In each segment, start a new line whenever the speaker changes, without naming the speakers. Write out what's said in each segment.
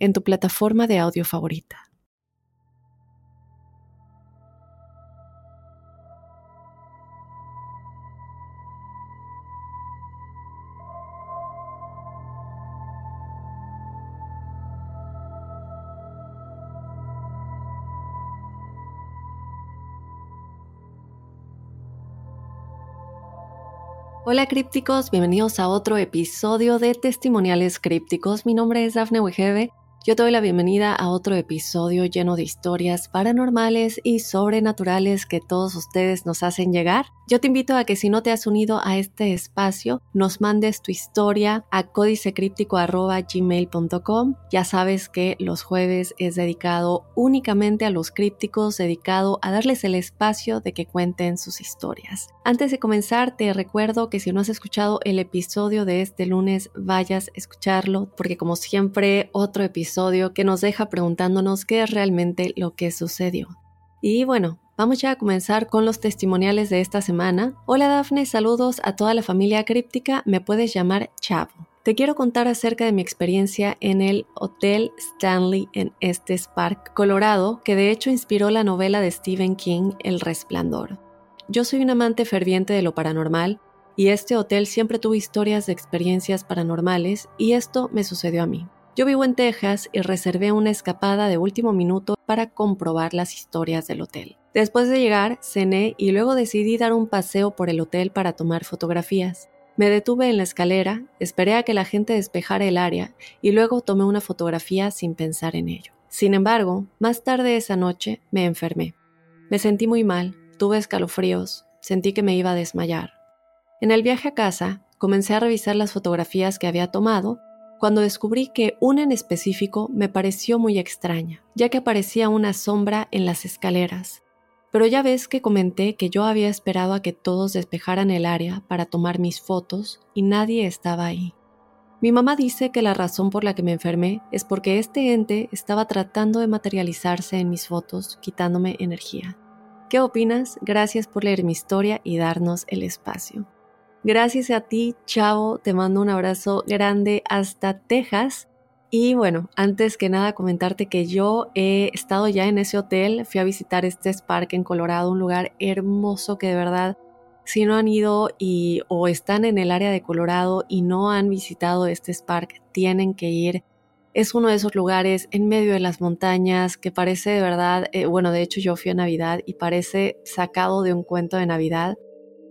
en tu plataforma de audio favorita. Hola crípticos, bienvenidos a otro episodio de Testimoniales Crípticos. Mi nombre es Dafne Wegebe yo te doy la bienvenida a otro episodio lleno de historias paranormales y sobrenaturales que todos ustedes nos hacen llegar. Yo te invito a que si no te has unido a este espacio, nos mandes tu historia a códicecríptico.gmail.com. Ya sabes que los jueves es dedicado únicamente a los crípticos, dedicado a darles el espacio de que cuenten sus historias. Antes de comenzar, te recuerdo que si no has escuchado el episodio de este lunes, vayas a escucharlo, porque como siempre, otro episodio que nos deja preguntándonos qué es realmente lo que sucedió. Y bueno, vamos ya a comenzar con los testimoniales de esta semana. Hola Dafne, saludos a toda la familia críptica, me puedes llamar Chavo. Te quiero contar acerca de mi experiencia en el Hotel Stanley en Estes Park, Colorado, que de hecho inspiró la novela de Stephen King, El Resplandor. Yo soy un amante ferviente de lo paranormal y este hotel siempre tuvo historias de experiencias paranormales y esto me sucedió a mí. Yo vivo en Texas y reservé una escapada de último minuto para comprobar las historias del hotel. Después de llegar, cené y luego decidí dar un paseo por el hotel para tomar fotografías. Me detuve en la escalera, esperé a que la gente despejara el área y luego tomé una fotografía sin pensar en ello. Sin embargo, más tarde esa noche me enfermé. Me sentí muy mal, tuve escalofríos, sentí que me iba a desmayar. En el viaje a casa, comencé a revisar las fotografías que había tomado cuando descubrí que una en específico me pareció muy extraña, ya que aparecía una sombra en las escaleras. Pero ya ves que comenté que yo había esperado a que todos despejaran el área para tomar mis fotos y nadie estaba ahí. Mi mamá dice que la razón por la que me enfermé es porque este ente estaba tratando de materializarse en mis fotos, quitándome energía. ¿Qué opinas? Gracias por leer mi historia y darnos el espacio. Gracias a ti, Chavo, te mando un abrazo grande hasta Texas. Y bueno, antes que nada comentarte que yo he estado ya en ese hotel, fui a visitar este Spark en Colorado, un lugar hermoso que de verdad, si no han ido y o están en el área de Colorado y no han visitado este Spark, tienen que ir. Es uno de esos lugares en medio de las montañas que parece de verdad, eh, bueno, de hecho yo fui a Navidad y parece sacado de un cuento de Navidad.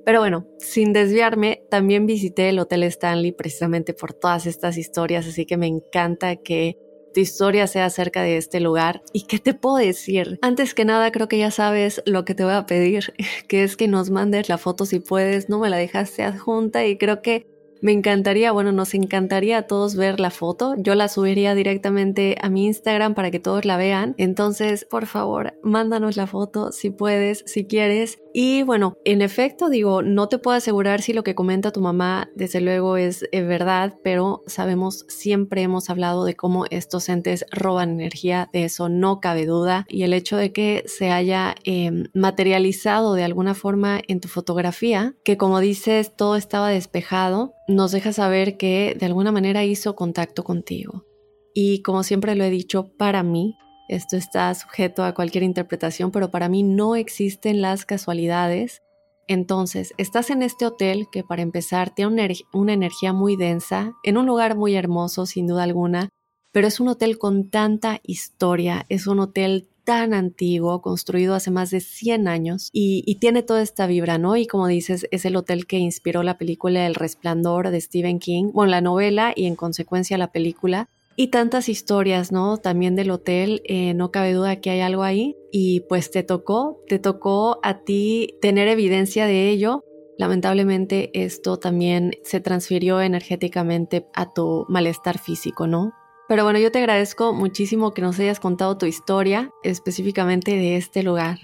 Pero bueno, sin desviarme, también visité el Hotel Stanley precisamente por todas estas historias, así que me encanta que tu historia sea acerca de este lugar. ¿Y qué te puedo decir? Antes que nada, creo que ya sabes lo que te voy a pedir, que es que nos mandes la foto si puedes, no me la dejaste adjunta y creo que me encantaría, bueno, nos encantaría a todos ver la foto. Yo la subiría directamente a mi Instagram para que todos la vean. Entonces, por favor, mándanos la foto si puedes, si quieres. Y bueno, en efecto, digo, no te puedo asegurar si lo que comenta tu mamá, desde luego, es eh, verdad, pero sabemos, siempre hemos hablado de cómo estos entes roban energía, de eso no cabe duda. Y el hecho de que se haya em, materializado de alguna forma en tu fotografía, que como dices, todo estaba despejado, nos deja saber que de alguna manera hizo contacto contigo. Y como siempre lo he dicho, para mí, esto está sujeto a cualquier interpretación, pero para mí no existen las casualidades. Entonces, estás en este hotel que para empezar tiene una, energía muy densa, en un lugar muy hermoso, sin duda alguna, pero es un hotel con tanta historia, es un hotel tan antiguo, construido hace más de 100 años y, tiene toda esta vibra, ¿no? Y como dices, es el hotel que inspiró la película El Resplandor de Stephen King, bueno, la novela y en consecuencia la película y tantas historias, ¿no? También del hotel, eh, no cabe duda que hay algo ahí y pues te tocó, te tocó a ti tener evidencia de ello. Lamentablemente esto también se transfirió energéticamente a tu malestar físico, ¿no? Pero bueno, yo te agradezco muchísimo que nos hayas contado tu historia, específicamente de este lugar.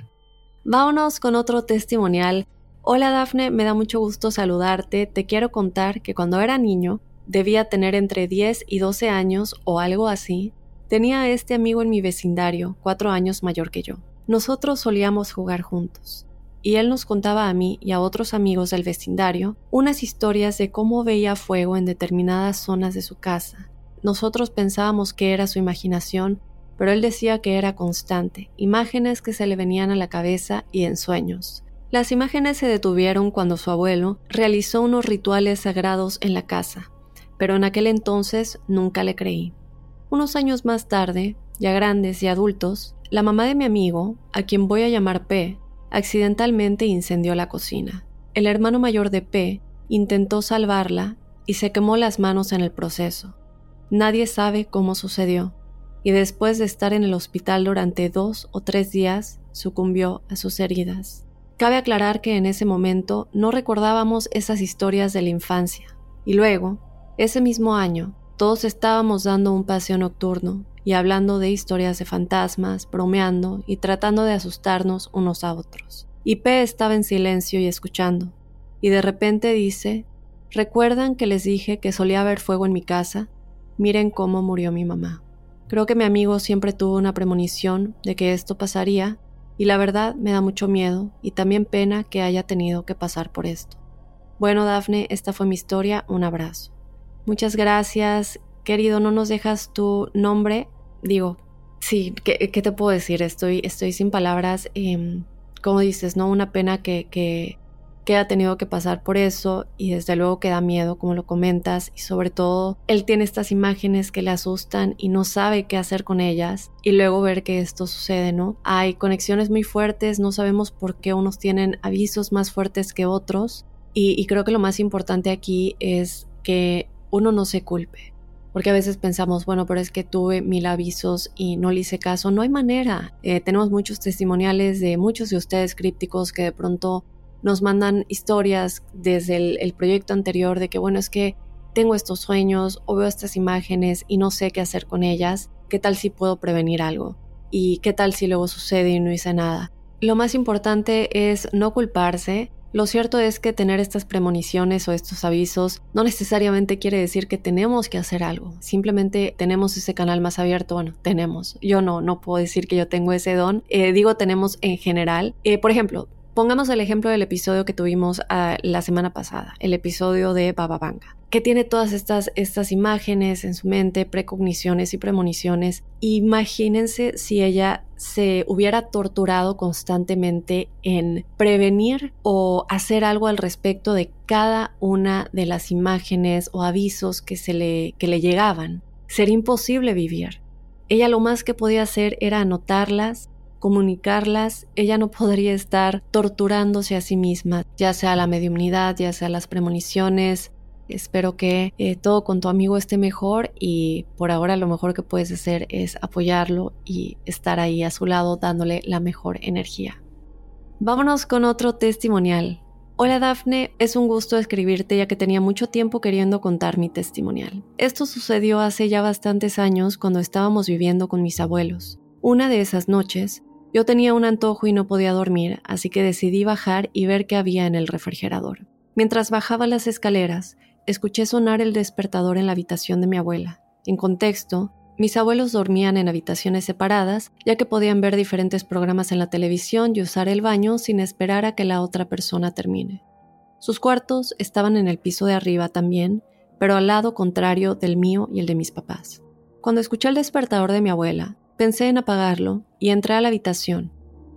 Vámonos con otro testimonial. Hola Dafne, me da mucho gusto saludarte. Te quiero contar que cuando era niño, debía tener entre 10 y 12 años o algo así, tenía a este amigo en mi vecindario, cuatro años mayor que yo. Nosotros solíamos jugar juntos y él nos contaba a mí y a otros amigos del vecindario unas historias de cómo veía fuego en determinadas zonas de su casa. Nosotros pensábamos que era su imaginación, pero él decía que era constante, imágenes que se le venían a la cabeza y en sueños. Las imágenes se detuvieron cuando su abuelo realizó unos rituales sagrados en la casa, pero en aquel entonces nunca le creí. Unos años más tarde, ya grandes y adultos, la mamá de mi amigo, a quien voy a llamar P, accidentalmente incendió la cocina. El hermano mayor de P intentó salvarla y se quemó las manos en el proceso. Nadie sabe cómo sucedió, y después de estar en el hospital durante dos o tres días, sucumbió a sus heridas. Cabe aclarar que en ese momento no recordábamos esas historias de la infancia, y luego, ese mismo año, todos estábamos dando un paseo nocturno y hablando de historias de fantasmas, bromeando y tratando de asustarnos unos a otros. Y P estaba en silencio y escuchando, y de repente dice, ¿recuerdan que les dije que solía haber fuego en mi casa? Miren cómo murió mi mamá. Creo que mi amigo siempre tuvo una premonición de que esto pasaría, y la verdad me da mucho miedo y también pena que haya tenido que pasar por esto. Bueno, Dafne, esta fue mi historia, un abrazo. Muchas gracias, querido, no nos dejas tu nombre digo, sí, ¿qué, te puedo decir? Estoy, estoy sin palabras. Eh, como dices, ¿no? Una pena que, que, ha tenido que pasar por eso y desde luego que da miedo, como lo comentas, y sobre todo él tiene estas imágenes que le asustan y no sabe qué hacer con ellas y luego ver que esto sucede, ¿no? Hay conexiones muy fuertes, no sabemos por qué unos tienen avisos más fuertes que otros y creo que lo más importante aquí es que uno no se culpe porque a veces pensamos, bueno, pero es que tuve mil avisos y no le hice caso. No hay manera. Eh, tenemos muchos testimoniales de muchos de ustedes crípticos que de pronto nos mandan historias desde el, el proyecto anterior de que, bueno, es que tengo estos sueños o veo estas imágenes y no sé qué hacer con ellas. ¿Qué tal si puedo prevenir algo? ¿Y qué tal si luego sucede y no hice nada? Lo más importante es no culparse, lo cierto es que tener estas premoniciones o estos avisos no necesariamente quiere decir que tenemos que hacer algo, simplemente tenemos ese canal más abierto, bueno, tenemos, yo no, no puedo decir que yo tengo ese don, eh, digo tenemos en general, eh, por ejemplo, Pongamos el ejemplo del episodio que tuvimos ah, la semana pasada, el episodio de Baba Vanga, que tiene todas estas, estas imágenes en su mente, precogniciones y premoniciones. Imagínense si ella se hubiera torturado constantemente en prevenir o hacer algo al respecto de cada una de las imágenes o avisos que, se le, que le llegaban. Sería imposible vivir. Ella lo más que podía hacer era anotarlas, comunicarlas, ella no podría estar torturándose a sí misma, ya sea la mediumnidad, ya sea las premoniciones. Espero que eh, todo con tu amigo esté mejor y por ahora lo mejor que puedes hacer es apoyarlo y estar ahí a su lado dándole la mejor energía. Vámonos con otro testimonial. Hola Dafne, es un gusto escribirte ya que tenía mucho tiempo queriendo contar mi testimonial. Esto sucedió hace ya bastantes años cuando estábamos viviendo con mis abuelos. Una de esas noches, yo tenía un antojo y no podía dormir, así que decidí bajar y ver qué había en el refrigerador. Mientras bajaba las escaleras, escuché sonar el despertador en la habitación de mi abuela. En contexto, mis abuelos dormían en habitaciones separadas, ya que podían ver diferentes programas en la televisión y usar el baño sin esperar a que la otra persona termine. Sus cuartos estaban en el piso de arriba también, pero al lado contrario del mío y el de mis papás. Cuando escuché el despertador de mi abuela, Pensé en apagarlo y entré a la habitación.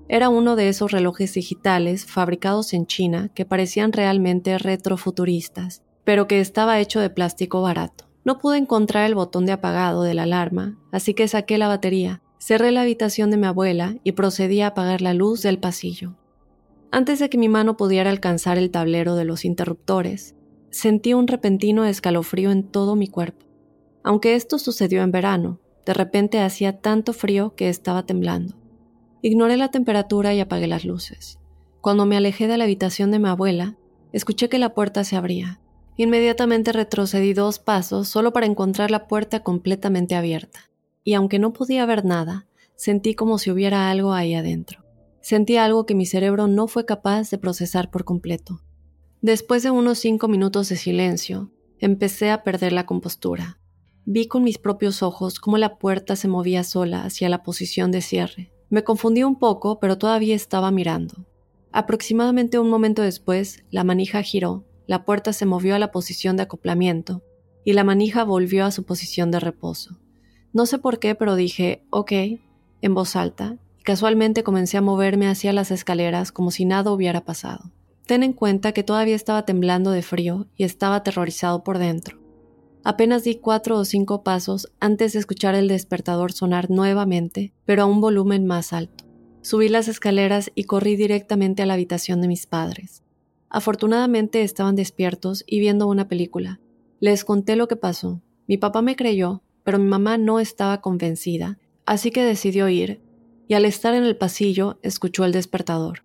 Era uno de esos relojes digitales fabricados en China que parecían realmente retrofuturistas, pero que estaba hecho de plástico barato. No pude encontrar el botón de apagado de la alarma, así que saqué la batería, cerré la habitación de mi abuela y procedí a apagar la luz del pasillo. Antes de que mi mano pudiera alcanzar el tablero de los interruptores, sentí un repentino escalofrío en todo mi cuerpo. Aunque esto sucedió en verano, de repente hacía tanto frío que estaba temblando. Ignoré la temperatura y apagué las luces. Cuando me alejé de la habitación de mi abuela, escuché que la puerta se abría. Inmediatamente retrocedí dos pasos solo para encontrar la puerta completamente abierta, y aunque no podía ver nada, sentí como si hubiera algo ahí adentro. Sentí algo que mi cerebro no fue capaz de procesar por completo. Después de unos cinco minutos de silencio, empecé a perder la compostura. Vi con mis propios ojos cómo la puerta se movía sola hacia la posición de cierre. Me confundí un poco, pero todavía estaba mirando. Aproximadamente un momento después, la manija giró, la puerta se movió a la posición de acoplamiento y la manija volvió a su posición de reposo. No sé por qué, pero dije, ok, en voz alta, y casualmente comencé a moverme hacia las escaleras como si nada hubiera pasado. Ten en cuenta que todavía estaba temblando de frío y estaba aterrorizado por dentro. Apenas di cuatro o cinco pasos antes de escuchar el despertador sonar nuevamente, pero a un volumen más alto. Subí las escaleras y corrí directamente a la habitación de mis padres. Afortunadamente estaban despiertos y viendo una película. Les conté lo que pasó. Mi papá me creyó, pero mi mamá no estaba convencida, así que decidió ir, y al estar en el pasillo escuchó el despertador.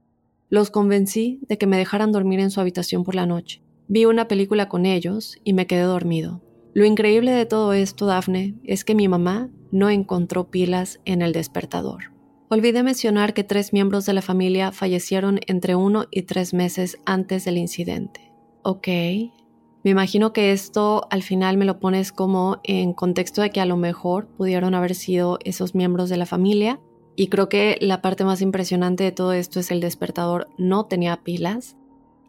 Los convencí de que me dejaran dormir en su habitación por la noche. Vi una película con ellos y me quedé dormido. Lo increíble de todo esto, Daphne, es que mi mamá no encontró pilas en el despertador. Olvidé mencionar que tres miembros de la familia fallecieron entre uno y tres meses antes del incidente. Ok. Me imagino que esto al final me lo pones como en contexto de que a lo mejor pudieron haber sido esos miembros de la familia y creo que la parte más impresionante de todo esto es el despertador no tenía pilas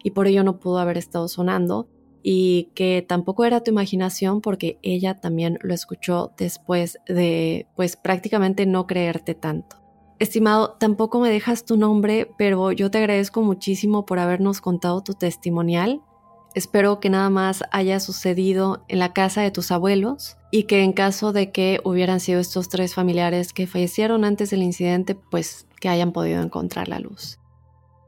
y por ello no pudo haber estado sonando y que tampoco era tu imaginación porque ella también lo escuchó después de pues prácticamente no creerte tanto. Estimado, tampoco me dejas tu nombre, pero yo te agradezco muchísimo por habernos contado tu testimonial. Espero que nada más haya sucedido en la casa de tus abuelos y que en caso de que hubieran sido estos tres familiares que fallecieron antes del incidente, pues que hayan podido encontrar la luz.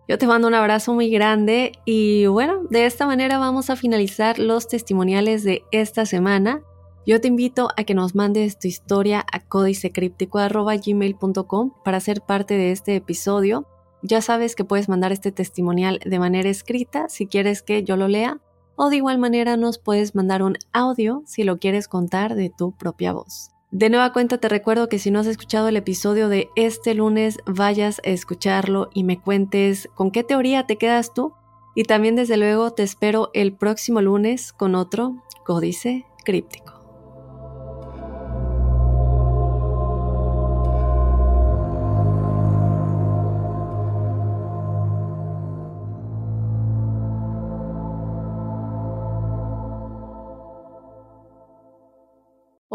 Yo te mando un abrazo muy grande y bueno, de esta manera vamos a finalizar los testimoniales de esta semana. Yo te invito a que nos mandes tu historia a códicecríptico.gmail.com para ser parte de este episodio. Ya sabes que puedes mandar este testimonial de manera escrita si quieres que yo lo lea o de igual manera nos puedes mandar un audio si lo quieres contar de tu propia voz. De nueva cuenta te recuerdo que si no has escuchado el episodio de este lunes, vayas a escucharlo y me cuentes con qué teoría te quedas tú. Y también desde luego te espero el próximo lunes con otro códice críptico.